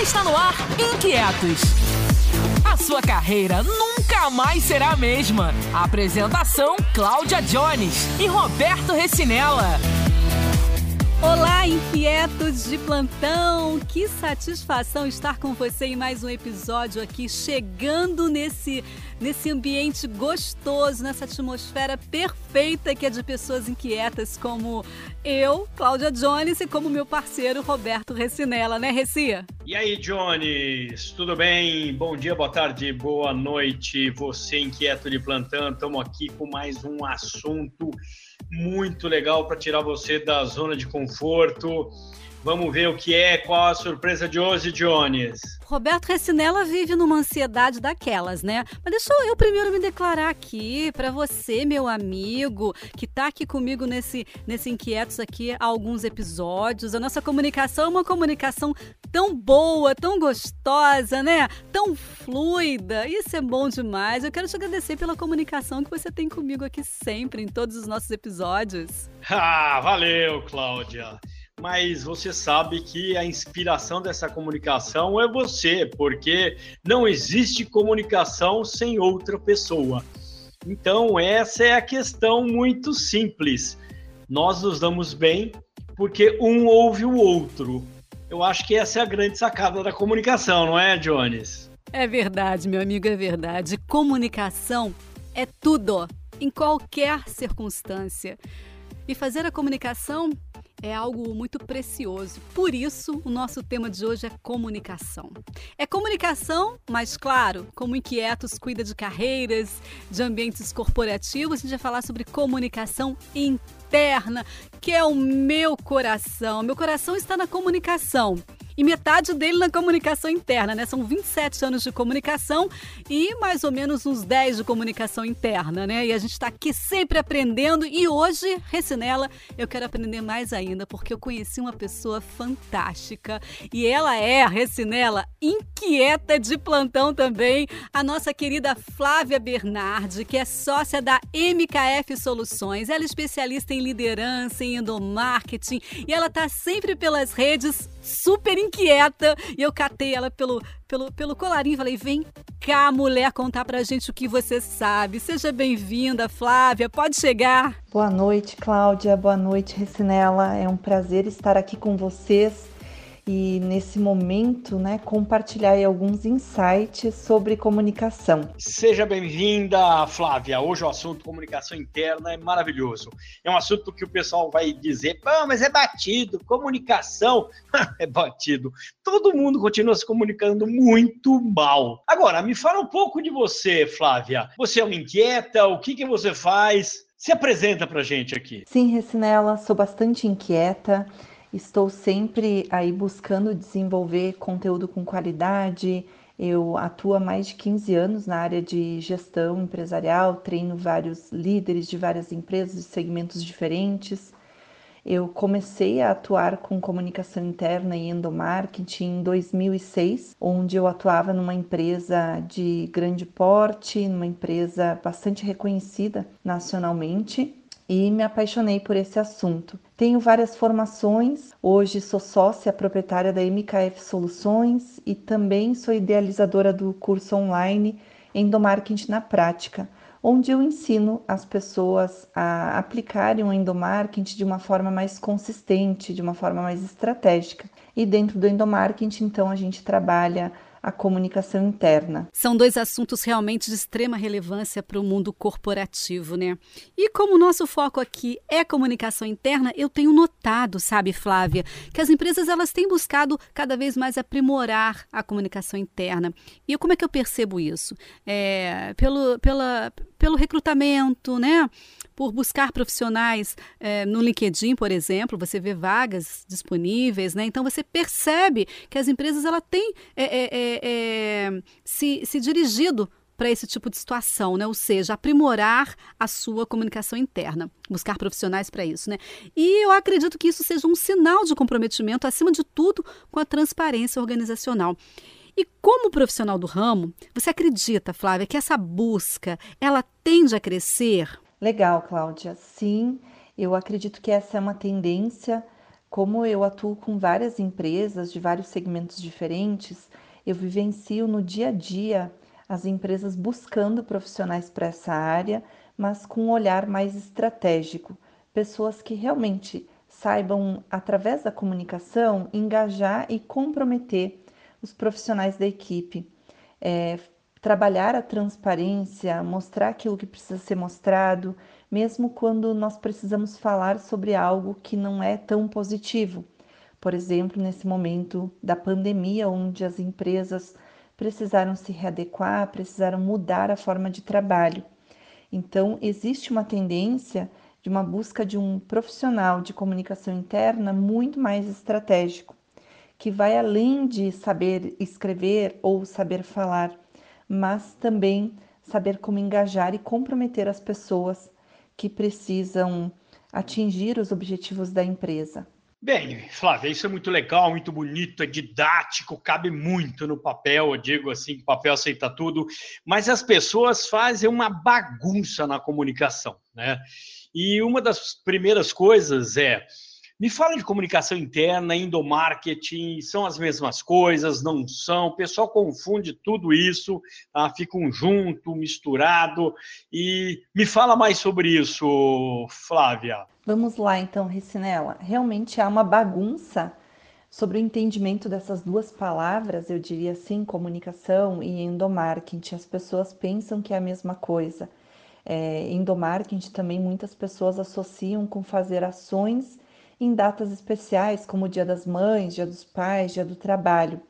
Está no ar Inquietos. A sua carreira nunca mais será a mesma. apresentação: Cláudia Jones e Roberto Recinella. Olá, inquietos de plantão! Que satisfação estar com você em mais um episódio aqui, chegando nesse, nesse ambiente gostoso, nessa atmosfera perfeita que é de pessoas inquietas como eu, Cláudia Jones, e como meu parceiro Roberto Recinella, né, Recia? E aí, Jones, tudo bem? Bom dia, boa tarde, boa noite, você inquieto de plantão. Estamos aqui com mais um assunto muito legal para tirar você da zona de conforto. Vamos ver o que é, qual a surpresa de hoje, Jones. Roberto Recinella vive numa ansiedade daquelas, né? Mas deixa eu primeiro me declarar aqui para você, meu amigo, que está aqui comigo nesse, nesse Inquietos aqui há alguns episódios. A nossa comunicação é uma comunicação tão boa, tão gostosa, né? Tão fluida. Isso é bom demais. Eu quero te agradecer pela comunicação que você tem comigo aqui sempre, em todos os nossos episódios. Ah, valeu, Cláudia mas você sabe que a inspiração dessa comunicação é você, porque não existe comunicação sem outra pessoa. Então, essa é a questão muito simples. Nós nos damos bem porque um ouve o outro. Eu acho que essa é a grande sacada da comunicação, não é, Jones? É verdade, meu amigo, é verdade. Comunicação é tudo, em qualquer circunstância. E fazer a comunicação é algo muito precioso. Por isso, o nosso tema de hoje é comunicação. É comunicação, mas claro, como Inquietos cuida de carreiras, de ambientes corporativos, a gente vai falar sobre comunicação interna, que é o meu coração. Meu coração está na comunicação e metade dele na comunicação interna, né? São 27 anos de comunicação e mais ou menos uns 10 de comunicação interna, né? E a gente está aqui sempre aprendendo e hoje, Recinela, eu quero aprender mais ainda porque eu conheci uma pessoa fantástica e ela é, Recinela, inquieta de plantão também, a nossa querida Flávia Bernardi, que é sócia da MKF Soluções. Ela é especialista em liderança, em endomarketing e ela está sempre pelas redes super inquieta. E eu catei ela pelo, pelo, pelo colarinho e falei: vem cá, mulher, contar pra gente o que você sabe. Seja bem-vinda, Flávia, pode chegar. Boa noite, Cláudia. Boa noite, Recinela. É um prazer estar aqui com vocês e nesse momento, né, compartilhar alguns insights sobre comunicação. Seja bem-vinda, Flávia. Hoje o assunto comunicação interna é maravilhoso. É um assunto que o pessoal vai dizer, mas é batido, comunicação é batido. Todo mundo continua se comunicando muito mal. Agora, me fala um pouco de você, Flávia. Você é uma inquieta? O que, que você faz? Se apresenta pra gente aqui. Sim, Recinela, sou bastante inquieta. Estou sempre aí buscando desenvolver conteúdo com qualidade. Eu atuo há mais de 15 anos na área de gestão empresarial, treino vários líderes de várias empresas de segmentos diferentes. Eu comecei a atuar com comunicação interna e endomarketing em 2006, onde eu atuava numa empresa de grande porte, numa empresa bastante reconhecida nacionalmente e me apaixonei por esse assunto. Tenho várias formações, hoje sou sócia proprietária da MKF Soluções e também sou idealizadora do curso online Endomarketing na Prática, onde eu ensino as pessoas a aplicarem o endomarketing de uma forma mais consistente, de uma forma mais estratégica. E dentro do endomarketing, então, a gente trabalha a comunicação interna. São dois assuntos realmente de extrema relevância para o mundo corporativo, né? E como o nosso foco aqui é comunicação interna, eu tenho notado, sabe, Flávia, que as empresas elas têm buscado cada vez mais aprimorar a comunicação interna. E como é que eu percebo isso? É, pelo, pela, pelo recrutamento, né? por buscar profissionais é, no LinkedIn, por exemplo, você vê vagas disponíveis, né? Então você percebe que as empresas ela têm é, é, se, se dirigido para esse tipo de situação, né? Ou seja, aprimorar a sua comunicação interna, buscar profissionais para isso, né? E eu acredito que isso seja um sinal de comprometimento, acima de tudo, com a transparência organizacional. E como profissional do ramo, você acredita, Flávia, que essa busca ela tende a crescer? Legal, Cláudia. Sim, eu acredito que essa é uma tendência Como eu atuo com várias empresas de vários segmentos diferentes, eu vivencio no dia a dia as empresas buscando profissionais para essa área, mas com um olhar mais estratégico, pessoas que realmente saibam, através da comunicação, engajar e comprometer os profissionais da equipe. É, trabalhar a transparência, mostrar aquilo que precisa ser mostrado, mesmo quando nós precisamos falar sobre algo que não é tão positivo. Por exemplo, nesse momento da pandemia, onde as empresas precisaram se readequar, precisaram mudar a forma de trabalho. Então, existe uma tendência de uma busca de um profissional de comunicação interna muito mais estratégico, que vai além de saber escrever ou saber falar, mas também saber como engajar e comprometer as pessoas que precisam atingir os objetivos da empresa. Bem, Flávia, isso é muito legal, muito bonito, é didático, cabe muito no papel, eu digo assim, o papel aceita tudo, mas as pessoas fazem uma bagunça na comunicação, né? E uma das primeiras coisas é me fala de comunicação interna, endomarketing, são as mesmas coisas, não são? O pessoal confunde tudo isso, tá? ficam junto, misturado. E me fala mais sobre isso, Flávia. Vamos lá então, Ricinela. Realmente há uma bagunça sobre o entendimento dessas duas palavras, eu diria assim, comunicação e endomarketing. As pessoas pensam que é a mesma coisa. É, endomarketing também muitas pessoas associam com fazer ações em datas especiais, como o Dia das Mães, Dia dos Pais, Dia do Trabalho.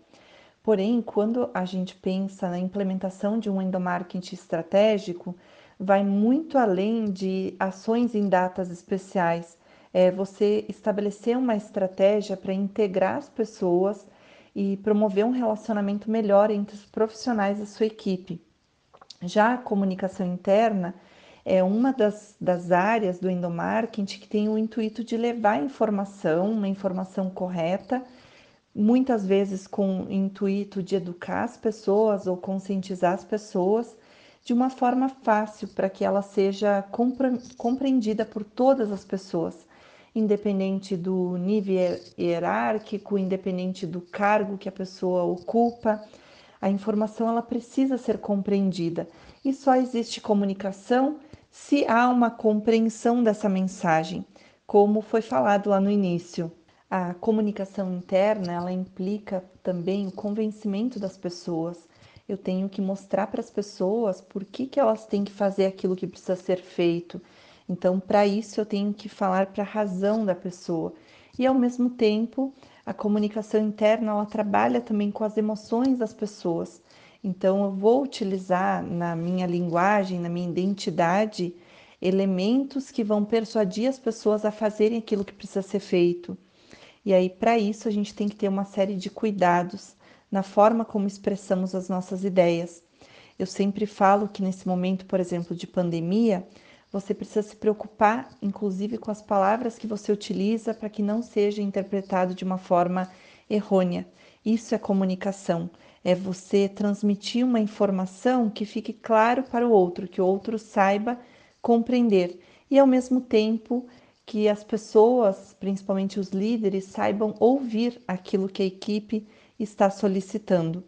Porém, quando a gente pensa na implementação de um endomarketing estratégico, vai muito além de ações em datas especiais. É você estabelecer uma estratégia para integrar as pessoas e promover um relacionamento melhor entre os profissionais da sua equipe. Já a comunicação interna é uma das, das áreas do endomarketing que tem o intuito de levar informação, uma informação correta, muitas vezes com o intuito de educar as pessoas ou conscientizar as pessoas de uma forma fácil para que ela seja compreendida por todas as pessoas, independente do nível hierárquico, independente do cargo que a pessoa ocupa. A informação ela precisa ser compreendida e só existe comunicação se há uma compreensão dessa mensagem, como foi falado lá no início. A comunicação interna, ela implica também o convencimento das pessoas. Eu tenho que mostrar para as pessoas por que, que elas têm que fazer aquilo que precisa ser feito. Então, para isso, eu tenho que falar para a razão da pessoa. E, ao mesmo tempo, a comunicação interna, ela trabalha também com as emoções das pessoas. Então, eu vou utilizar na minha linguagem, na minha identidade, elementos que vão persuadir as pessoas a fazerem aquilo que precisa ser feito. E aí, para isso, a gente tem que ter uma série de cuidados na forma como expressamos as nossas ideias. Eu sempre falo que nesse momento, por exemplo, de pandemia, você precisa se preocupar, inclusive, com as palavras que você utiliza para que não seja interpretado de uma forma errônea. Isso é comunicação é você transmitir uma informação que fique claro para o outro, que o outro saiba compreender e ao mesmo tempo que as pessoas, principalmente os líderes, saibam ouvir aquilo que a equipe está solicitando,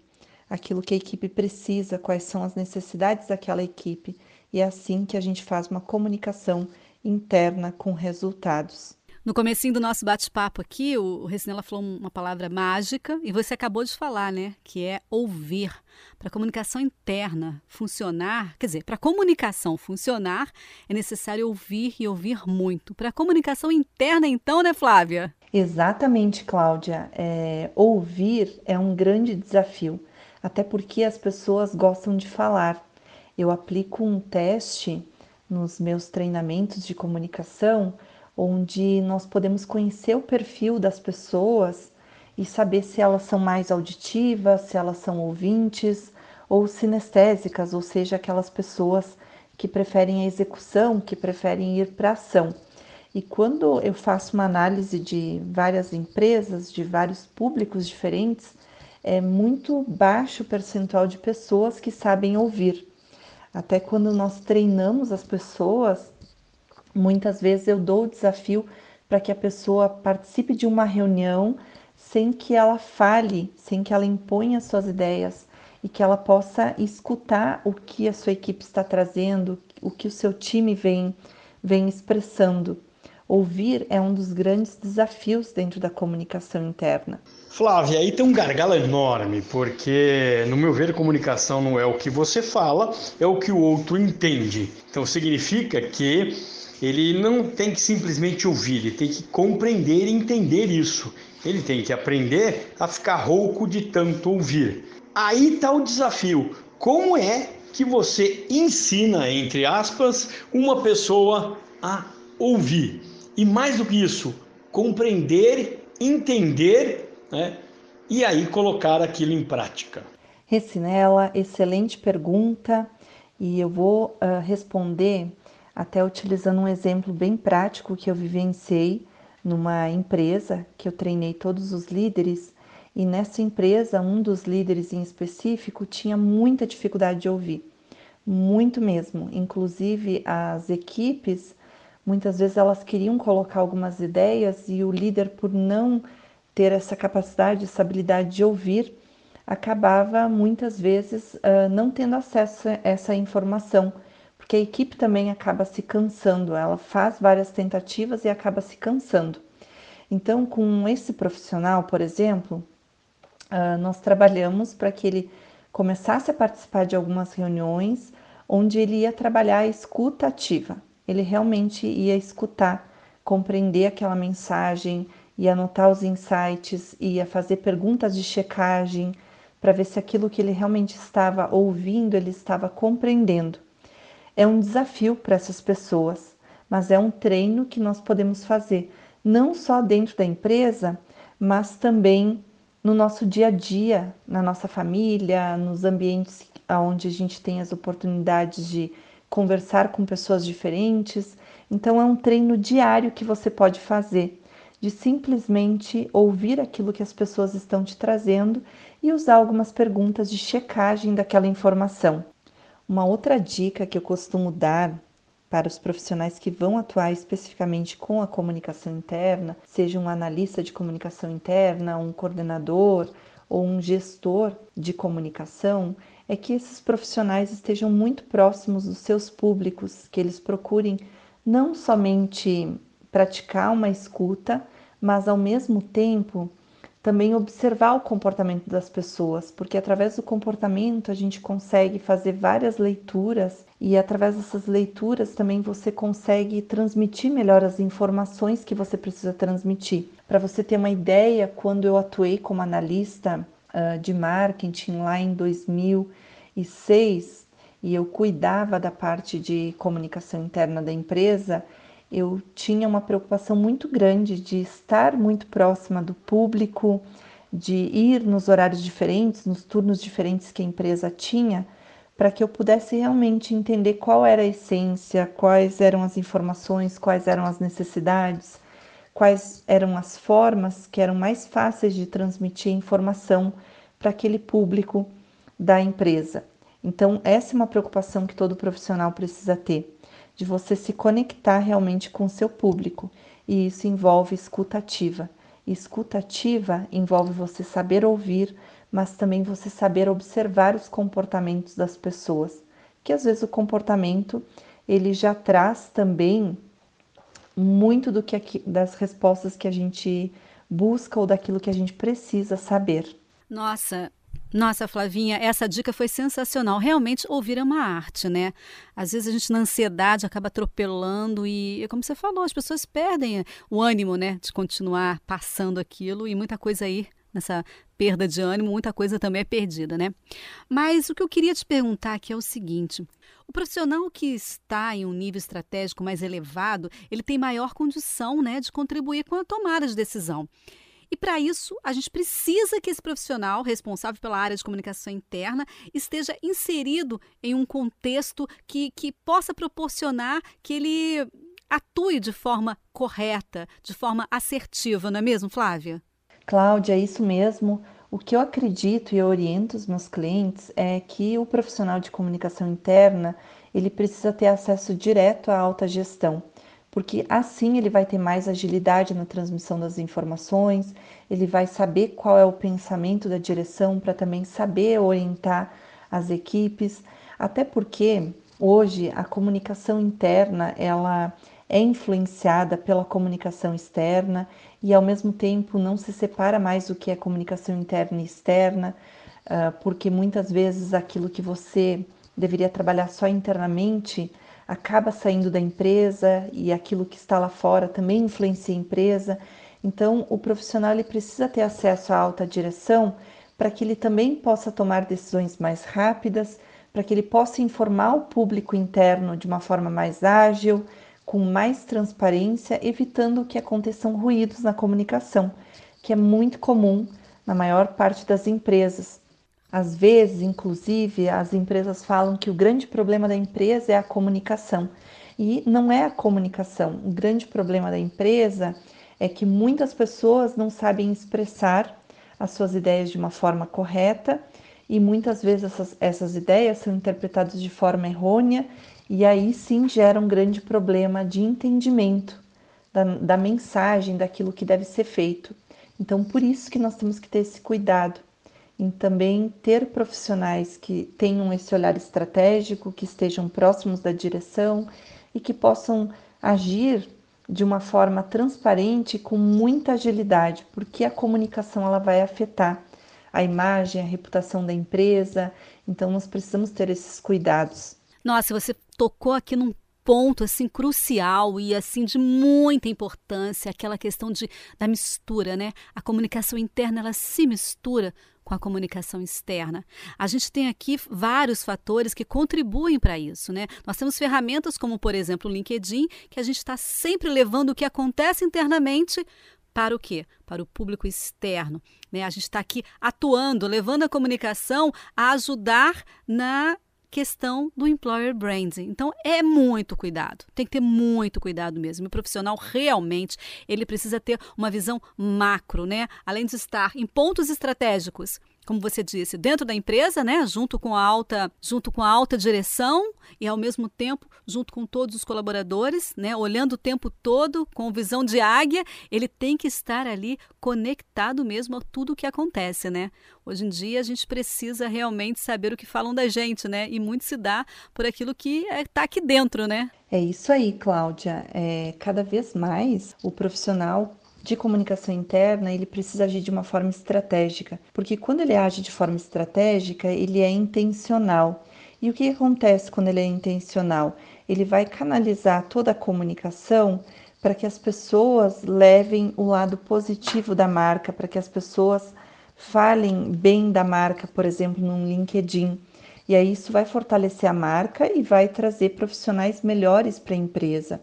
aquilo que a equipe precisa, quais são as necessidades daquela equipe. E é assim que a gente faz uma comunicação interna com resultados. No comecinho do nosso bate-papo aqui, o Recinela falou uma palavra mágica e você acabou de falar, né? Que é ouvir. Para a comunicação interna funcionar, quer dizer, para a comunicação funcionar, é necessário ouvir e ouvir muito. Para a comunicação interna, então, né, Flávia? Exatamente, Cláudia. É, ouvir é um grande desafio, até porque as pessoas gostam de falar. Eu aplico um teste nos meus treinamentos de comunicação onde nós podemos conhecer o perfil das pessoas e saber se elas são mais auditivas, se elas são ouvintes ou sinestésicas, ou seja, aquelas pessoas que preferem a execução, que preferem ir para a ação. E quando eu faço uma análise de várias empresas, de vários públicos diferentes, é muito baixo o percentual de pessoas que sabem ouvir. Até quando nós treinamos as pessoas, Muitas vezes eu dou o desafio para que a pessoa participe de uma reunião sem que ela fale, sem que ela imponha suas ideias e que ela possa escutar o que a sua equipe está trazendo, o que o seu time vem, vem expressando. Ouvir é um dos grandes desafios dentro da comunicação interna. Flávia, aí tem um gargalo enorme, porque, no meu ver, comunicação não é o que você fala, é o que o outro entende. Então significa que ele não tem que simplesmente ouvir, ele tem que compreender e entender isso. Ele tem que aprender a ficar rouco de tanto ouvir. Aí está o desafio. Como é que você ensina, entre aspas, uma pessoa a ouvir? E mais do que isso, compreender, entender né? e aí colocar aquilo em prática. Recinela, excelente pergunta e eu vou uh, responder até utilizando um exemplo bem prático que eu vivenciei numa empresa que eu treinei todos os líderes. E nessa empresa um dos líderes em específico tinha muita dificuldade de ouvir, muito mesmo. Inclusive as equipes Muitas vezes elas queriam colocar algumas ideias e o líder, por não ter essa capacidade, essa habilidade de ouvir, acabava muitas vezes uh, não tendo acesso a essa informação, porque a equipe também acaba se cansando, ela faz várias tentativas e acaba se cansando. Então, com esse profissional, por exemplo, uh, nós trabalhamos para que ele começasse a participar de algumas reuniões onde ele ia trabalhar a escuta ativa ele realmente ia escutar, compreender aquela mensagem, ia anotar os insights, ia fazer perguntas de checagem para ver se aquilo que ele realmente estava ouvindo, ele estava compreendendo. É um desafio para essas pessoas, mas é um treino que nós podemos fazer, não só dentro da empresa, mas também no nosso dia a dia, na nossa família, nos ambientes onde a gente tem as oportunidades de conversar com pessoas diferentes. Então, é um treino diário que você pode fazer, de simplesmente ouvir aquilo que as pessoas estão te trazendo e usar algumas perguntas de checagem daquela informação. Uma outra dica que eu costumo dar para os profissionais que vão atuar especificamente com a comunicação interna, seja um analista de comunicação interna, um coordenador ou um gestor de comunicação, é que esses profissionais estejam muito próximos dos seus públicos, que eles procurem não somente praticar uma escuta, mas ao mesmo tempo também observar o comportamento das pessoas, porque através do comportamento a gente consegue fazer várias leituras e através dessas leituras também você consegue transmitir melhor as informações que você precisa transmitir. Para você ter uma ideia, quando eu atuei como analista uh, de marketing lá em 2006 e eu cuidava da parte de comunicação interna da empresa, eu tinha uma preocupação muito grande de estar muito próxima do público, de ir nos horários diferentes, nos turnos diferentes que a empresa tinha, para que eu pudesse realmente entender qual era a essência, quais eram as informações, quais eram as necessidades, quais eram as formas que eram mais fáceis de transmitir informação para aquele público da empresa. Então, essa é uma preocupação que todo profissional precisa ter, de você se conectar realmente com o seu público, e isso envolve escutativa. Escutativa envolve você saber ouvir, mas também você saber observar os comportamentos das pessoas, que às vezes o comportamento ele já traz também muito do que aqui, das respostas que a gente busca ou daquilo que a gente precisa saber. Nossa, nossa, Flavinha, essa dica foi sensacional. Realmente, ouvir é uma arte, né? Às vezes a gente, na ansiedade, acaba atropelando e, como você falou, as pessoas perdem o ânimo, né, de continuar passando aquilo e muita coisa aí nessa perda de ânimo, muita coisa também é perdida, né? Mas o que eu queria te perguntar aqui é o seguinte: o profissional que está em um nível estratégico mais elevado, ele tem maior condição, né, de contribuir com a tomada de decisão. E para isso, a gente precisa que esse profissional responsável pela área de comunicação interna esteja inserido em um contexto que, que possa proporcionar que ele atue de forma correta, de forma assertiva, não é mesmo, Flávia? Cláudia, é isso mesmo. O que eu acredito e oriento os meus clientes é que o profissional de comunicação interna ele precisa ter acesso direto à alta gestão porque assim ele vai ter mais agilidade na transmissão das informações, ele vai saber qual é o pensamento da direção para também saber orientar as equipes, até porque hoje a comunicação interna ela é influenciada pela comunicação externa e ao mesmo tempo não se separa mais o que é comunicação interna e externa, ah, porque muitas vezes aquilo que você deveria trabalhar só internamente acaba saindo da empresa e aquilo que está lá fora também influencia a empresa. Então, o profissional ele precisa ter acesso à alta direção para que ele também possa tomar decisões mais rápidas, para que ele possa informar o público interno de uma forma mais ágil, com mais transparência, evitando que aconteçam ruídos na comunicação, que é muito comum na maior parte das empresas. Às vezes, inclusive, as empresas falam que o grande problema da empresa é a comunicação. E não é a comunicação. O grande problema da empresa é que muitas pessoas não sabem expressar as suas ideias de uma forma correta e muitas vezes essas, essas ideias são interpretadas de forma errônea e aí sim gera um grande problema de entendimento da, da mensagem, daquilo que deve ser feito. Então, por isso que nós temos que ter esse cuidado em também ter profissionais que tenham esse olhar estratégico, que estejam próximos da direção e que possam agir de uma forma transparente com muita agilidade, porque a comunicação ela vai afetar a imagem, a reputação da empresa. Então nós precisamos ter esses cuidados. Nossa, você tocou aqui num ponto assim crucial e assim de muita importância, aquela questão de da mistura, né? A comunicação interna ela se mistura com a comunicação externa. A gente tem aqui vários fatores que contribuem para isso, né? Nós temos ferramentas como, por exemplo, o LinkedIn, que a gente está sempre levando o que acontece internamente para o quê? Para o público externo. Né? A gente está aqui atuando, levando a comunicação a ajudar na questão do employer branding. Então é muito cuidado, tem que ter muito cuidado mesmo. O profissional realmente ele precisa ter uma visão macro, né? Além de estar em pontos estratégicos como você disse, dentro da empresa, né, junto com a alta, junto com a alta direção e ao mesmo tempo junto com todos os colaboradores, né, olhando o tempo todo com visão de águia, ele tem que estar ali conectado mesmo a tudo o que acontece, né? Hoje em dia a gente precisa realmente saber o que falam da gente, né? E muito se dá por aquilo que está é, tá aqui dentro, né? É isso aí, Cláudia. É, cada vez mais o profissional de comunicação interna, ele precisa agir de uma forma estratégica, porque quando ele age de forma estratégica, ele é intencional. E o que acontece quando ele é intencional? Ele vai canalizar toda a comunicação para que as pessoas levem o lado positivo da marca, para que as pessoas falem bem da marca, por exemplo, no LinkedIn. E aí isso vai fortalecer a marca e vai trazer profissionais melhores para a empresa.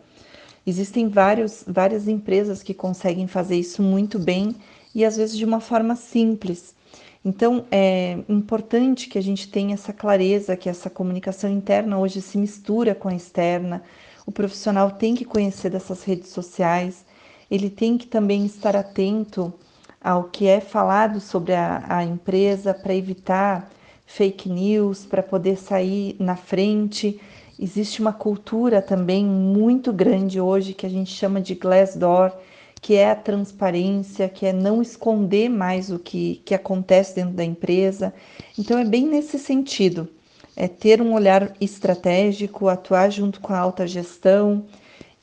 Existem vários, várias empresas que conseguem fazer isso muito bem e às vezes de uma forma simples. Então é importante que a gente tenha essa clareza que essa comunicação interna hoje se mistura com a externa. O profissional tem que conhecer dessas redes sociais, ele tem que também estar atento ao que é falado sobre a, a empresa para evitar fake news, para poder sair na frente Existe uma cultura também muito grande hoje que a gente chama de Glassdoor, que é a transparência, que é não esconder mais o que, que acontece dentro da empresa. Então, é bem nesse sentido: é ter um olhar estratégico, atuar junto com a alta gestão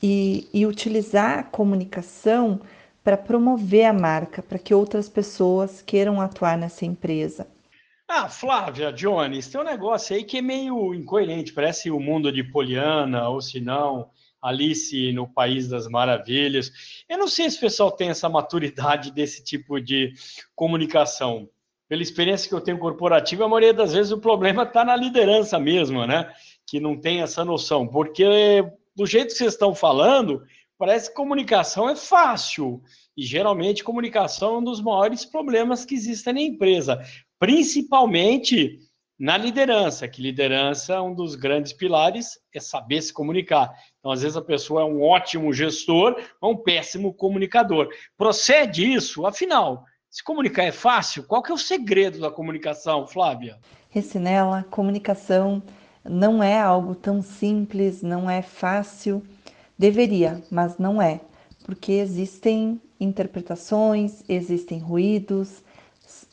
e, e utilizar a comunicação para promover a marca, para que outras pessoas queiram atuar nessa empresa. Ah, Flávia, Jones, tem um negócio aí que é meio incoerente, parece o mundo de Poliana, ou se não, Alice no País das Maravilhas. Eu não sei se o pessoal tem essa maturidade desse tipo de comunicação. Pela experiência que eu tenho corporativa, a maioria das vezes o problema está na liderança mesmo, né? Que não tem essa noção. Porque do jeito que vocês estão falando, parece que comunicação é fácil. E geralmente comunicação é um dos maiores problemas que existem na empresa principalmente na liderança, que liderança, um dos grandes pilares é saber se comunicar. Então, às vezes, a pessoa é um ótimo gestor, mas um péssimo comunicador. Procede isso, afinal, se comunicar é fácil, qual que é o segredo da comunicação, Flávia? Recinela, comunicação não é algo tão simples, não é fácil, Deveria, mas não é, porque existem interpretações, existem ruídos.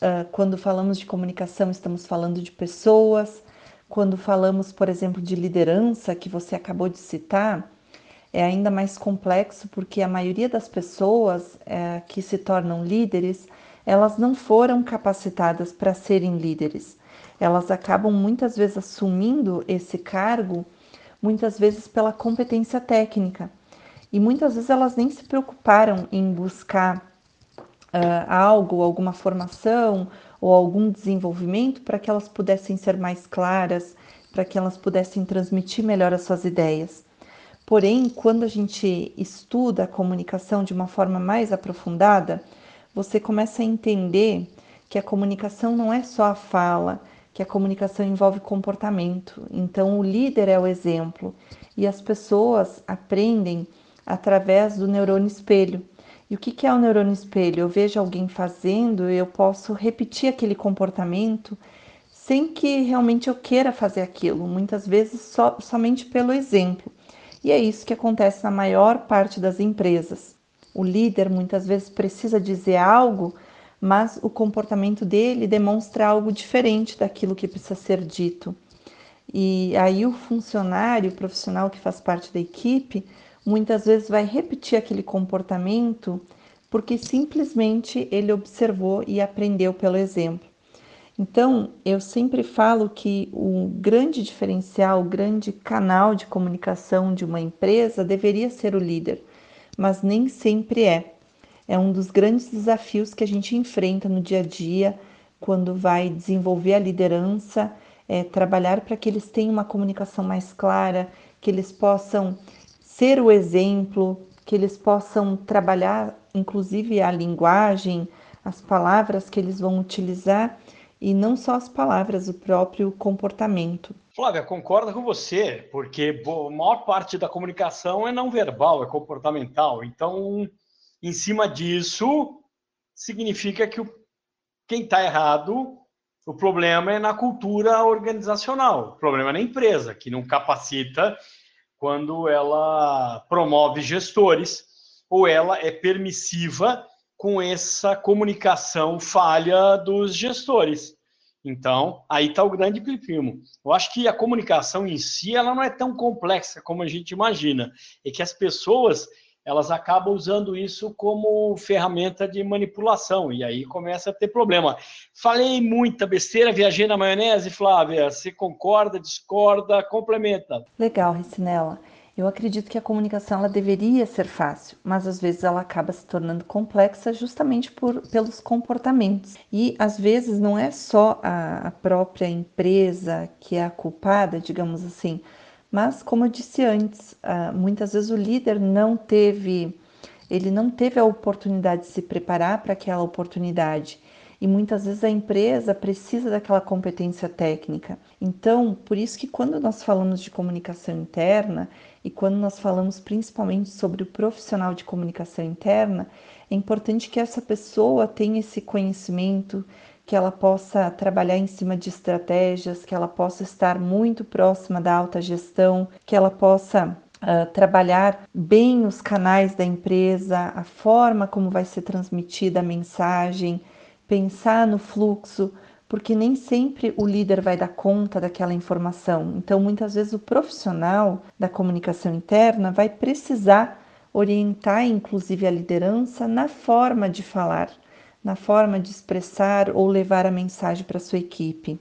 Uh, quando falamos de comunicação, estamos falando de pessoas. Quando falamos, por exemplo, de liderança, que você acabou de citar, é ainda mais complexo porque a maioria das pessoas é, que se tornam líderes, elas não foram capacitadas para serem líderes. Elas acabam muitas vezes assumindo esse cargo, muitas vezes pela competência técnica. E muitas vezes elas nem se preocuparam em buscar uh, algo, alguma formação ou algum desenvolvimento para que elas pudessem ser mais claras, para que elas pudessem transmitir melhor as suas ideias. Porém, quando a gente estuda a comunicação de uma forma mais aprofundada, você começa a entender que a comunicação não é só a fala, que a comunicação envolve comportamento. Então, o líder é o exemplo e as pessoas aprendem através do neurônio espelho. E o que é o neurônio espelho? Eu vejo alguém fazendo, eu posso repetir aquele comportamento sem que realmente eu queira fazer aquilo, muitas vezes só, somente pelo exemplo. E é isso que acontece na maior parte das empresas. O líder muitas vezes precisa dizer algo, mas o comportamento dele demonstra algo diferente daquilo que precisa ser dito. E aí o funcionário, o profissional que faz parte da equipe, muitas vezes vai repetir aquele comportamento porque simplesmente ele observou e aprendeu pelo exemplo. Então, eu sempre falo que o grande diferencial, o grande canal de comunicação de uma empresa deveria ser o líder, mas nem sempre é. É um dos grandes desafios que a gente enfrenta no dia a dia quando vai desenvolver a liderança, é, trabalhar para que eles tenham uma comunicação mais clara, que eles possam ser o exemplo, que eles possam trabalhar, inclusive, a linguagem, as palavras que eles vão utilizar e não só as palavras, o próprio comportamento. Flávia, concordo com você, porque a maior parte da comunicação é não verbal, é comportamental. Então, em cima disso, significa que quem está errado, o problema é na cultura organizacional, o problema é na empresa, que não capacita quando ela promove gestores ou ela é permissiva com essa comunicação falha dos gestores. Então, aí está o grande primo. Eu acho que a comunicação em si ela não é tão complexa como a gente imagina. É que as pessoas elas acabam usando isso como ferramenta de manipulação e aí começa a ter problema. Falei muita besteira, viajei na maionese, Flávia. Você concorda, discorda, complementa? Legal, Ricinela. Eu acredito que a comunicação ela deveria ser fácil, mas às vezes ela acaba se tornando complexa justamente por, pelos comportamentos. E às vezes não é só a, a própria empresa que é a culpada, digamos assim, mas como eu disse antes, uh, muitas vezes o líder não teve, ele não teve a oportunidade de se preparar para aquela oportunidade e muitas vezes a empresa precisa daquela competência técnica. Então, por isso que quando nós falamos de comunicação interna e quando nós falamos principalmente sobre o profissional de comunicação interna, é importante que essa pessoa tenha esse conhecimento, que ela possa trabalhar em cima de estratégias, que ela possa estar muito próxima da alta gestão, que ela possa Uh, trabalhar bem os canais da empresa, a forma como vai ser transmitida a mensagem, pensar no fluxo, porque nem sempre o líder vai dar conta daquela informação. Então, muitas vezes, o profissional da comunicação interna vai precisar orientar, inclusive, a liderança na forma de falar, na forma de expressar ou levar a mensagem para sua equipe.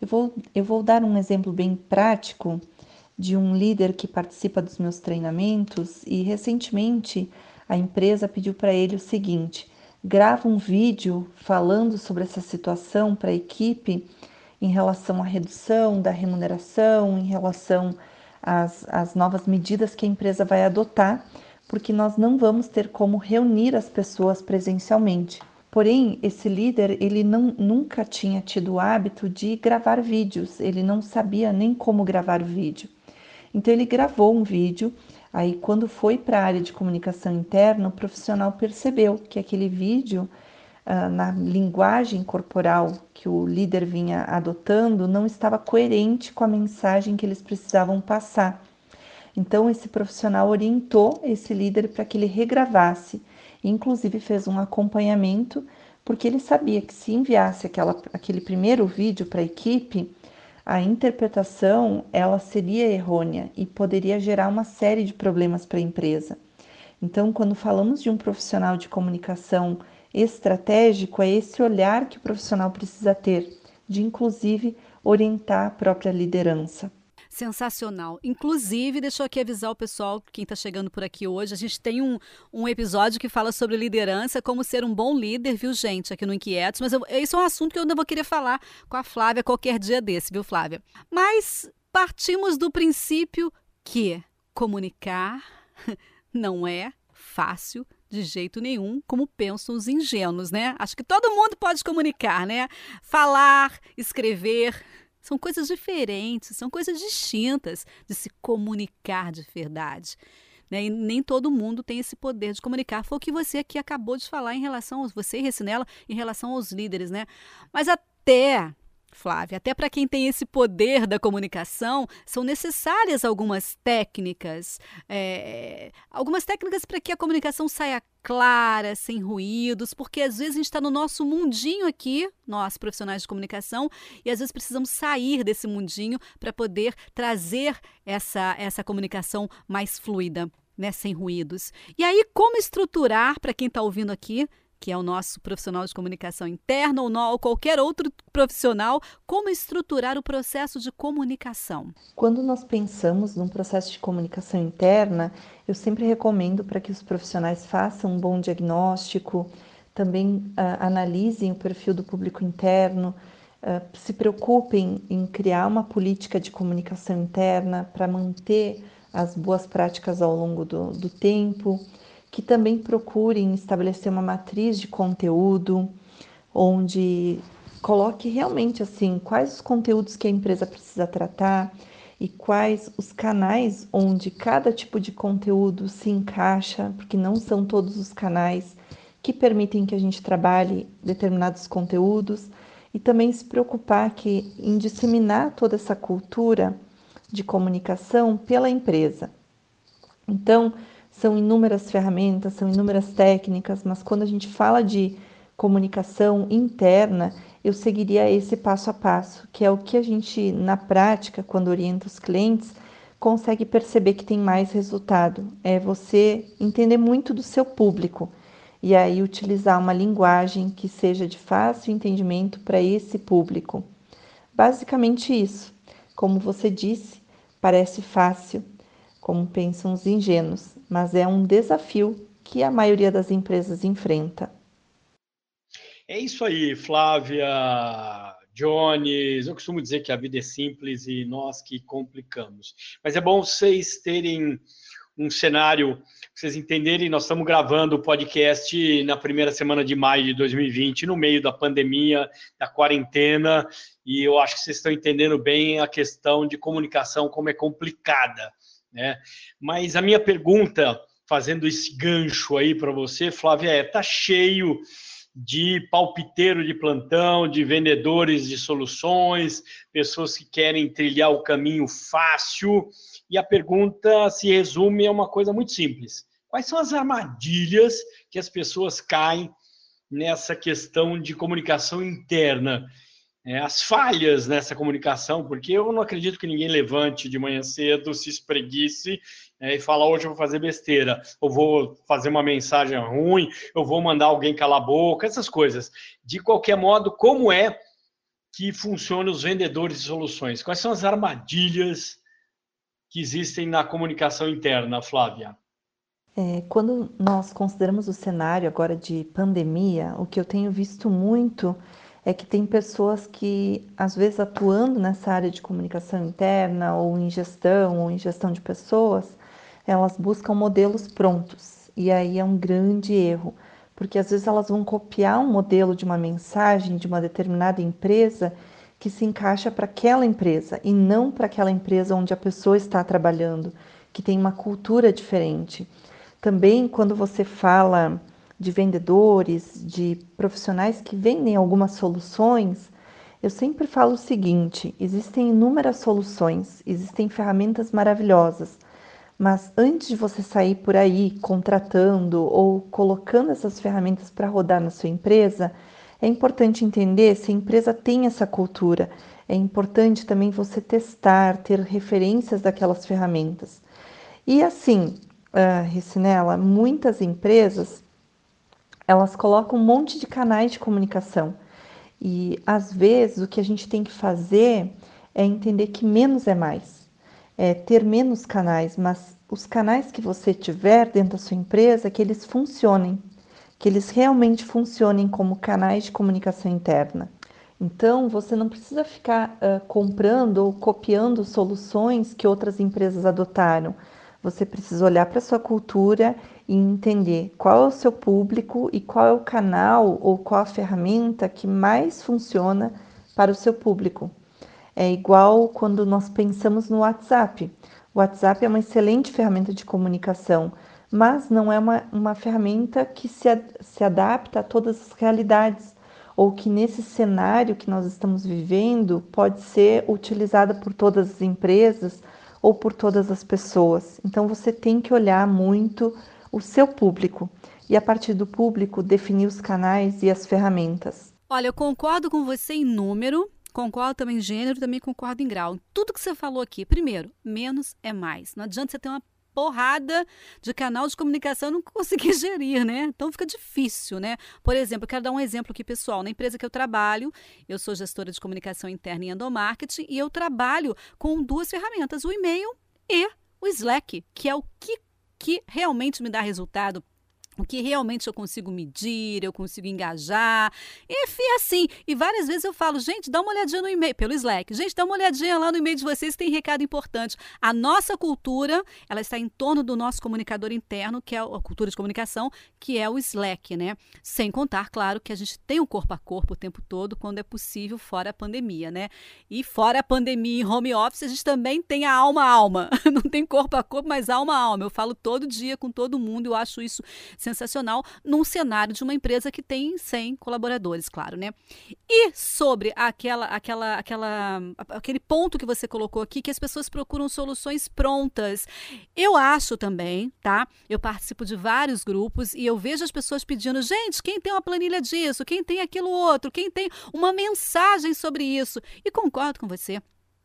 Eu vou, eu vou dar um exemplo bem prático de um líder que participa dos meus treinamentos e recentemente a empresa pediu para ele o seguinte: grava um vídeo falando sobre essa situação para a equipe em relação à redução da remuneração, em relação às, às novas medidas que a empresa vai adotar, porque nós não vamos ter como reunir as pessoas presencialmente. Porém, esse líder, ele não, nunca tinha tido o hábito de gravar vídeos, ele não sabia nem como gravar o vídeo. Então, ele gravou um vídeo Aí, quando foi para a área de comunicação interna, o profissional percebeu que aquele vídeo, ah, na linguagem corporal que o líder vinha adotando, não estava coerente com a mensagem que eles precisavam passar. Então, esse profissional orientou esse líder para que ele regravasse, inclusive fez um acompanhamento, porque ele sabia que se enviasse aquela, aquele primeiro vídeo para a equipe, a interpretação ela seria errônea e poderia gerar uma série de problemas para a empresa. Então, quando falamos de um profissional de comunicação estratégico, é esse olhar que o profissional precisa ter, de inclusive orientar a própria liderança sensacional. Inclusive, deixa eu aqui avisar o pessoal, quem está chegando por aqui hoje, a gente tem um, um episódio que fala sobre liderança, como ser um bom líder, viu, gente, aqui no Inquietos. Mas isso é um assunto que eu ainda vou querer falar com a Flávia qualquer dia desse, viu, Flávia? Mas partimos do princípio que comunicar não é fácil de jeito nenhum, como pensam os ingênuos, né? Acho que todo mundo pode comunicar, né? Falar, escrever, são coisas diferentes, são coisas distintas de se comunicar de verdade. Né? E nem todo mundo tem esse poder de comunicar. Foi o que você aqui acabou de falar em relação aos você e Recinela, em relação aos líderes, né? Mas até Flávia, até para quem tem esse poder da comunicação, são necessárias algumas técnicas, é, algumas técnicas para que a comunicação saia clara, sem ruídos, porque às vezes a gente está no nosso mundinho aqui, nós profissionais de comunicação, e às vezes precisamos sair desse mundinho para poder trazer essa, essa comunicação mais fluida. Né, sem ruídos. E aí, como estruturar, para quem está ouvindo aqui, que é o nosso profissional de comunicação interna ou, não, ou qualquer outro profissional, como estruturar o processo de comunicação? Quando nós pensamos num processo de comunicação interna, eu sempre recomendo para que os profissionais façam um bom diagnóstico, também uh, analisem o perfil do público interno, uh, se preocupem em criar uma política de comunicação interna para manter as boas práticas ao longo do, do tempo que também procurem estabelecer uma matriz de conteúdo onde coloque realmente assim quais os conteúdos que a empresa precisa tratar e quais os canais onde cada tipo de conteúdo se encaixa, porque não são todos os canais que permitem que a gente trabalhe determinados conteúdos e também se preocupar que em disseminar toda essa cultura de comunicação pela empresa. Então, são inúmeras ferramentas, são inúmeras técnicas, mas quando a gente fala de comunicação interna, eu seguiria esse passo a passo, que é o que a gente, na prática, quando orienta os clientes, consegue perceber que tem mais resultado. É você entender muito do seu público e aí utilizar uma linguagem que seja de fácil entendimento para esse público. Basicamente isso. Como você disse, parece fácil, como pensam os ingênuos, mas é um desafio que a maioria das empresas enfrenta. É isso aí, Flávia, Jones. Eu costumo dizer que a vida é simples e nós que complicamos. Mas é bom vocês terem um cenário, vocês entenderem. Nós estamos gravando o podcast na primeira semana de maio de 2020, no meio da pandemia, da quarentena, e eu acho que vocês estão entendendo bem a questão de comunicação, como é complicada. Né? Mas a minha pergunta, fazendo esse gancho aí para você, Flávia, é: tá cheio de palpiteiro de plantão, de vendedores de soluções, pessoas que querem trilhar o caminho fácil. E a pergunta se resume a uma coisa muito simples: quais são as armadilhas que as pessoas caem nessa questão de comunicação interna? É, as falhas nessa comunicação, porque eu não acredito que ninguém levante de manhã cedo, se espreguice é, e fala hoje eu vou fazer besteira, eu vou fazer uma mensagem ruim, eu vou mandar alguém calar a boca, essas coisas. De qualquer modo, como é que funcionam os vendedores de soluções? Quais são as armadilhas que existem na comunicação interna, Flávia? É, quando nós consideramos o cenário agora de pandemia, o que eu tenho visto muito é que tem pessoas que, às vezes, atuando nessa área de comunicação interna, ou em gestão, ou em gestão de pessoas, elas buscam modelos prontos. E aí é um grande erro, porque às vezes elas vão copiar um modelo de uma mensagem de uma determinada empresa que se encaixa para aquela empresa e não para aquela empresa onde a pessoa está trabalhando, que tem uma cultura diferente. Também, quando você fala de vendedores, de profissionais que vendem algumas soluções, eu sempre falo o seguinte: existem inúmeras soluções, existem ferramentas maravilhosas, Mas antes de você sair por aí contratando ou colocando essas ferramentas para rodar na sua empresa, é importante entender se a empresa tem essa cultura. É importante também você testar, ter referências daquelas ferramentas. E assim, uh, Ricinela, muitas empresas elas colocam um monte de canais de comunicação. E às vezes o que a gente tem que fazer é entender que menos é mais. É ter menos canais, mas os canais que você tiver dentro da sua empresa, que eles funcionem, que eles realmente funcionem como canais de comunicação interna. Então, você não precisa ficar uh, comprando ou copiando soluções que outras empresas adotaram. Você precisa olhar para sua cultura e entender qual é o seu público e qual é o canal ou qual a ferramenta que mais funciona para o seu público. É igual quando nós pensamos no WhatsApp. O WhatsApp é uma excelente ferramenta de comunicação, mas não é uma, uma ferramenta que se, se adapta a todas as realidades, ou que nesse cenário que nós estamos vivendo pode ser utilizada por todas as empresas ou por todas as pessoas. Então você tem que olhar muito o seu público e, a partir do público, definir os canais e as ferramentas. Olha, eu concordo com você em número, concordo também em gênero, também concordo em grau. Tudo que você falou aqui, primeiro, menos é mais. Não adianta você ter uma porrada de canal de comunicação não conseguir gerir, né? Então fica difícil, né? Por exemplo, eu quero dar um exemplo aqui, pessoal. Na empresa que eu trabalho, eu sou gestora de comunicação interna em endomarketing e eu trabalho com duas ferramentas, o e-mail e o Slack, que é o que, que realmente me dá resultado o que realmente eu consigo medir, eu consigo engajar. Enfim, assim. E várias vezes eu falo, gente, dá uma olhadinha no e-mail, pelo Slack. Gente, dá uma olhadinha lá no e-mail de vocês, tem recado importante. A nossa cultura, ela está em torno do nosso comunicador interno, que é a cultura de comunicação, que é o Slack, né? Sem contar, claro, que a gente tem o um corpo a corpo o tempo todo, quando é possível, fora a pandemia, né? E fora a pandemia em home office, a gente também tem a alma a alma. Não tem corpo a corpo, mas alma a alma. Eu falo todo dia com todo mundo, eu acho isso sensacional num cenário de uma empresa que tem 100 colaboradores, claro, né? E sobre aquela, aquela, aquela, aquele ponto que você colocou aqui, que as pessoas procuram soluções prontas. Eu acho também, tá? Eu participo de vários grupos e eu vejo as pessoas pedindo, gente, quem tem uma planilha disso, quem tem aquilo outro, quem tem uma mensagem sobre isso. E concordo com você.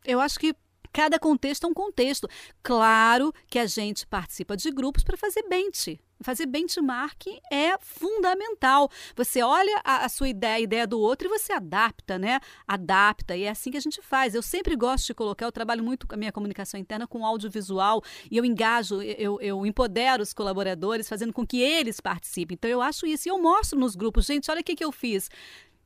Eu acho que cada contexto é um contexto. Claro que a gente participa de grupos para fazer bench, Fazer benchmark é fundamental. Você olha a, a, sua ideia, a ideia do outro e você adapta, né? Adapta. E é assim que a gente faz. Eu sempre gosto de colocar, eu trabalho muito com a minha comunicação interna com audiovisual e eu engajo, eu, eu empodero os colaboradores, fazendo com que eles participem. Então eu acho isso. E eu mostro nos grupos, gente, olha o que, que eu fiz.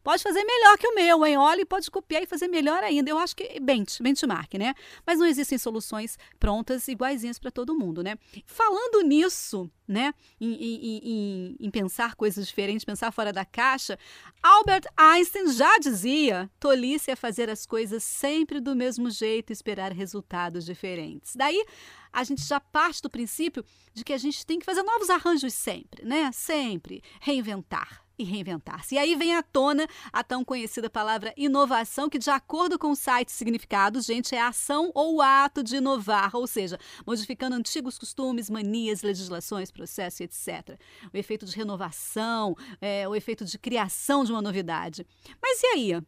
Pode fazer melhor que o meu, hein? Olha, e pode copiar e fazer melhor ainda. Eu acho que bench, benchmark, né? Mas não existem soluções prontas iguaizinhas para todo mundo, né? Falando nisso, né? Em, em, em, em, pensar coisas diferentes, pensar fora da caixa, Albert Einstein já dizia: tolice é fazer as coisas sempre do mesmo jeito e esperar resultados diferentes. Daí a gente já parte do princípio de que a gente tem que fazer novos arranjos sempre, né? Sempre reinventar e reinventar-se. E aí vem à tona a tão conhecida palavra inovação, que, de acordo com o site significado, gente, é a ação ou ato de inovar, ou seja, modificando antigos costumes, manias, legislações, processos, etc. O efeito de renovação, é, o efeito de criação de uma novidade. Mas e aí?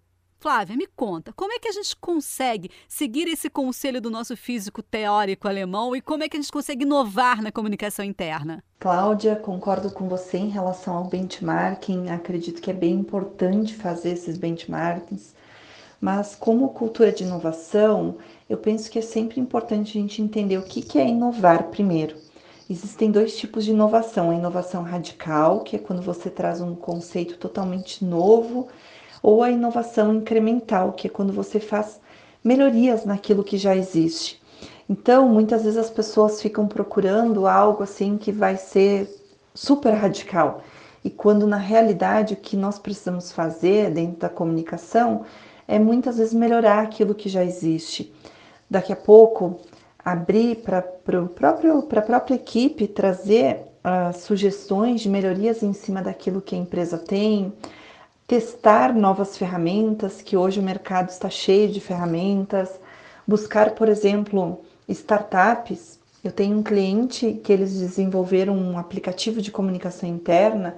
Flávia, me conta, como é que a gente consegue seguir esse conselho do nosso físico teórico alemão e como é que a gente consegue inovar na comunicação interna? Cláudia, concordo com você em relação ao benchmarking. Acredito que é bem importante fazer esses benchmarkings, mas como cultura de inovação, eu penso que é sempre importante a gente entender o que é inovar primeiro. Existem dois tipos de inovação: a inovação radical, que é quando você traz um conceito totalmente novo ou a inovação incremental, que é quando você faz melhorias naquilo que já existe. Então, muitas vezes as pessoas ficam procurando algo assim que vai ser super radical. E quando na realidade o que nós precisamos fazer dentro da comunicação é muitas vezes melhorar aquilo que já existe. Daqui a pouco abrir para a própria equipe trazer uh, sugestões de melhorias em cima daquilo que a empresa tem, testar novas ferramentas, que hoje o mercado está cheio de ferramentas, buscar, por exemplo, startups Eu tenho um cliente que eles desenvolveram um aplicativo de comunicação interna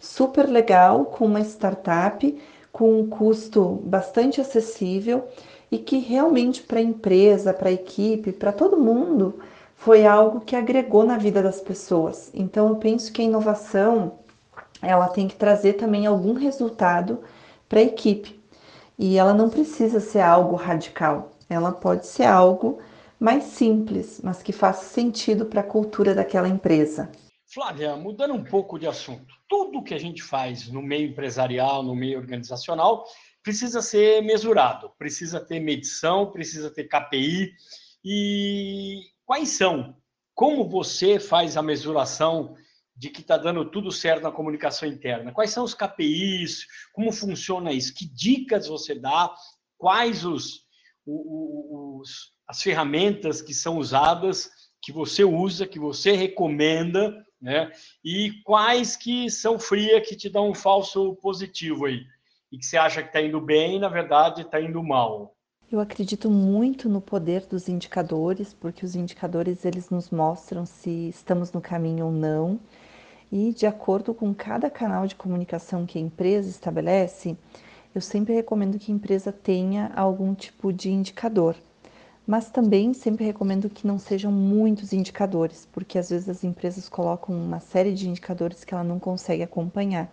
super legal com uma startup com um custo bastante acessível e que realmente para a empresa, para a equipe, para todo mundo foi algo que agregou na vida das pessoas. Então eu penso que a inovação ela tem que trazer também algum resultado para a equipe. E ela não precisa ser algo radical. Ela pode ser algo mais simples, mas que faça sentido para a cultura daquela empresa. Flávia, mudando um pouco de assunto, tudo que a gente faz no meio empresarial, no meio organizacional, precisa ser mesurado, precisa ter medição, precisa ter KPI. E quais são? Como você faz a mesuração de que está dando tudo certo na comunicação interna? Quais são os KPIs? Como funciona isso? Que dicas você dá? Quais os, os, as ferramentas que são usadas, que você usa, que você recomenda, né? E quais que são frias, que te dão um falso positivo aí? E que você acha que está indo bem e, na verdade, está indo mal? Eu acredito muito no poder dos indicadores, porque os indicadores eles nos mostram se estamos no caminho ou não. E de acordo com cada canal de comunicação que a empresa estabelece, eu sempre recomendo que a empresa tenha algum tipo de indicador. Mas também sempre recomendo que não sejam muitos indicadores, porque às vezes as empresas colocam uma série de indicadores que ela não consegue acompanhar.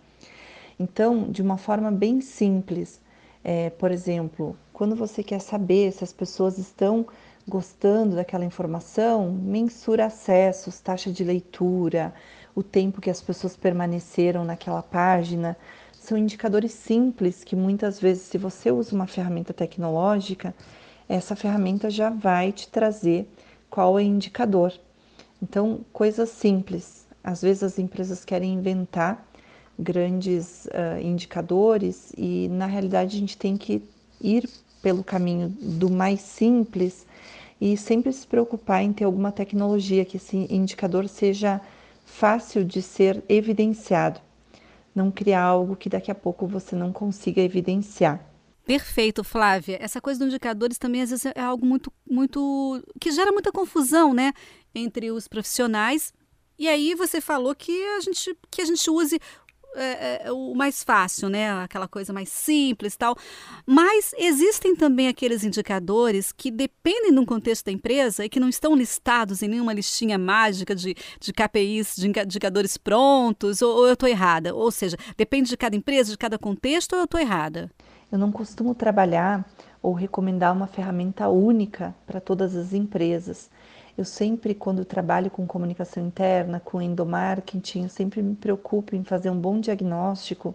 Então, de uma forma bem simples, é, por exemplo, quando você quer saber se as pessoas estão gostando daquela informação, mensura acessos, taxa de leitura, o tempo que as pessoas permaneceram naquela página. São indicadores simples que muitas vezes, se você usa uma ferramenta tecnológica, essa ferramenta já vai te trazer qual é o indicador. Então, coisas simples. Às vezes as empresas querem inventar grandes uh, indicadores e na realidade a gente tem que ir pelo caminho do mais simples e sempre se preocupar em ter alguma tecnologia que esse indicador seja fácil de ser evidenciado. Não criar algo que daqui a pouco você não consiga evidenciar. Perfeito, Flávia. Essa coisa dos indicadores também às vezes é algo muito, muito que gera muita confusão, né, entre os profissionais. E aí você falou que a gente que a gente use é, é, o mais fácil, né? Aquela coisa mais simples tal. Mas existem também aqueles indicadores que dependem do contexto da empresa e que não estão listados em nenhuma listinha mágica de, de KPIs, de indicadores prontos, ou, ou eu estou errada? Ou seja, depende de cada empresa, de cada contexto, ou eu estou errada? Eu não costumo trabalhar ou recomendar uma ferramenta única para todas as empresas. Eu sempre, quando trabalho com comunicação interna, com endomarketing, eu sempre me preocupo em fazer um bom diagnóstico.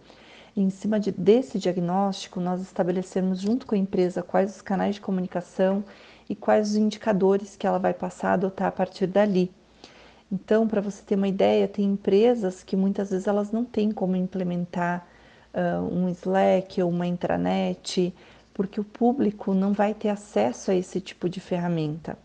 E em cima de, desse diagnóstico, nós estabelecermos junto com a empresa quais os canais de comunicação e quais os indicadores que ela vai passar a adotar a partir dali. Então, para você ter uma ideia, tem empresas que muitas vezes elas não têm como implementar uh, um Slack ou uma intranet, porque o público não vai ter acesso a esse tipo de ferramenta.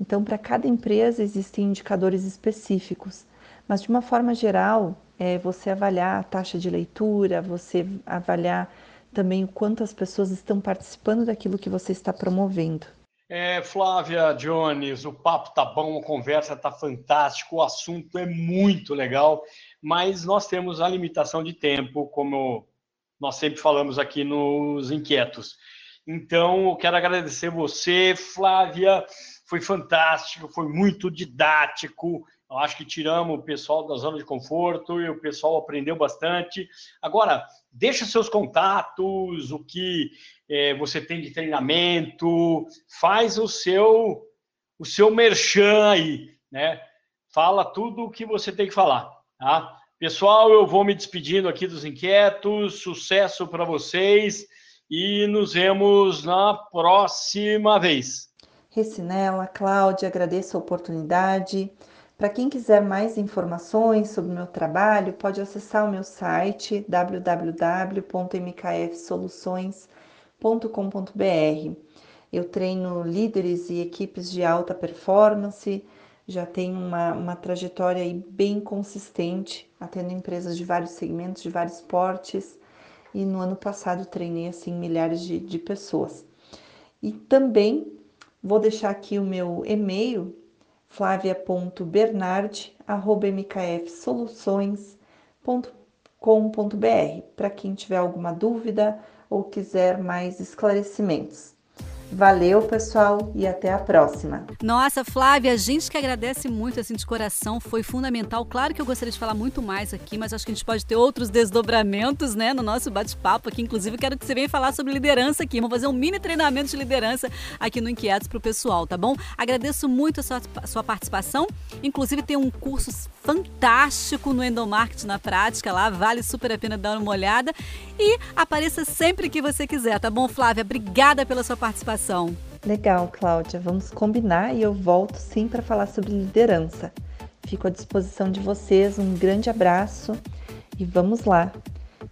Então, para cada empresa existem indicadores específicos, mas de uma forma geral, é você avaliar a taxa de leitura, você avaliar também o quanto as pessoas estão participando daquilo que você está promovendo. É, Flávia Jones, o papo tá bom, a conversa tá fantástico, o assunto é muito legal, mas nós temos a limitação de tempo, como nós sempre falamos aqui nos inquietos. Então, eu quero agradecer você, Flávia, foi fantástico, foi muito didático. Eu acho que tiramos o pessoal da zona de conforto e o pessoal aprendeu bastante. Agora, deixa seus contatos, o que é, você tem de treinamento, faz o seu o seu merchan aí, né? Fala tudo o que você tem que falar, tá? Pessoal, eu vou me despedindo aqui dos inquietos. Sucesso para vocês e nos vemos na próxima vez. Recinela, Cláudia, agradeço a oportunidade. Para quem quiser mais informações sobre o meu trabalho, pode acessar o meu site www.mkfsoluções.com.br. Eu treino líderes e equipes de alta performance, já tenho uma, uma trajetória bem consistente, atendo empresas de vários segmentos, de vários portes, e no ano passado treinei assim milhares de, de pessoas. E também Vou deixar aqui o meu e-mail, flavia.bernard.mkfsoluções.com.br para quem tiver alguma dúvida ou quiser mais esclarecimentos. Valeu, pessoal, e até a próxima. Nossa, Flávia, a gente que agradece muito assim de coração, foi fundamental. Claro que eu gostaria de falar muito mais aqui, mas acho que a gente pode ter outros desdobramentos, né, no nosso bate-papo aqui. Inclusive, quero que você venha falar sobre liderança aqui. Vamos fazer um mini treinamento de liderança aqui no Inquietos para o pessoal, tá bom? Agradeço muito a sua, a sua participação. Inclusive, tem um curso fantástico no Endomarketing na prática lá, vale super a pena dar uma olhada. E apareça sempre que você quiser, tá bom, Flávia? Obrigada pela sua participação participação. Legal, Cláudia. Vamos combinar e eu volto sim para falar sobre liderança. Fico à disposição de vocês. Um grande abraço e vamos lá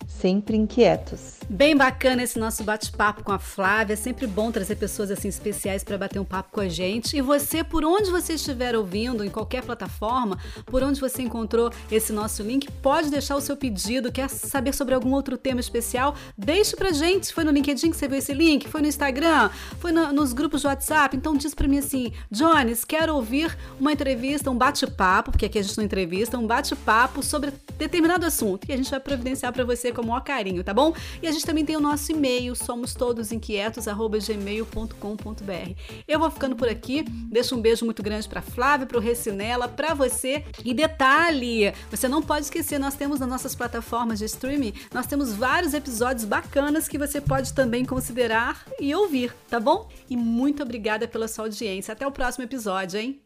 sempre inquietos. Bem bacana esse nosso bate-papo com a Flávia. É sempre bom trazer pessoas assim especiais para bater um papo com a gente. E você, por onde você estiver ouvindo, em qualquer plataforma, por onde você encontrou esse nosso link, pode deixar o seu pedido. Quer saber sobre algum outro tema especial? Deixe pra gente. Foi no LinkedIn que você viu esse link? Foi no Instagram? Foi no, nos grupos de WhatsApp? Então diz para mim assim, Jones, quero ouvir uma entrevista, um bate-papo, porque aqui a gente não entrevista, um bate-papo sobre determinado assunto. E a gente vai providenciar para você com o maior carinho, tá bom? E a gente também tem o nosso e-mail, somos todos inquietos@gmail.com.br. Eu vou ficando por aqui. Deixo um beijo muito grande para Flávia, para o Recinela, para você. E detalhe, você não pode esquecer, nós temos nas nossas plataformas de streaming, nós temos vários episódios bacanas que você pode também considerar e ouvir, tá bom? E muito obrigada pela sua audiência. Até o próximo episódio, hein?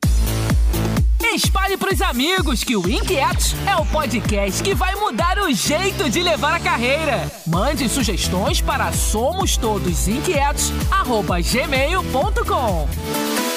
Espalhe pros amigos que o Inquietos é o podcast que vai mudar o jeito de levar a carreira. Mande sugestões para somos todos inquietos@gmail.com.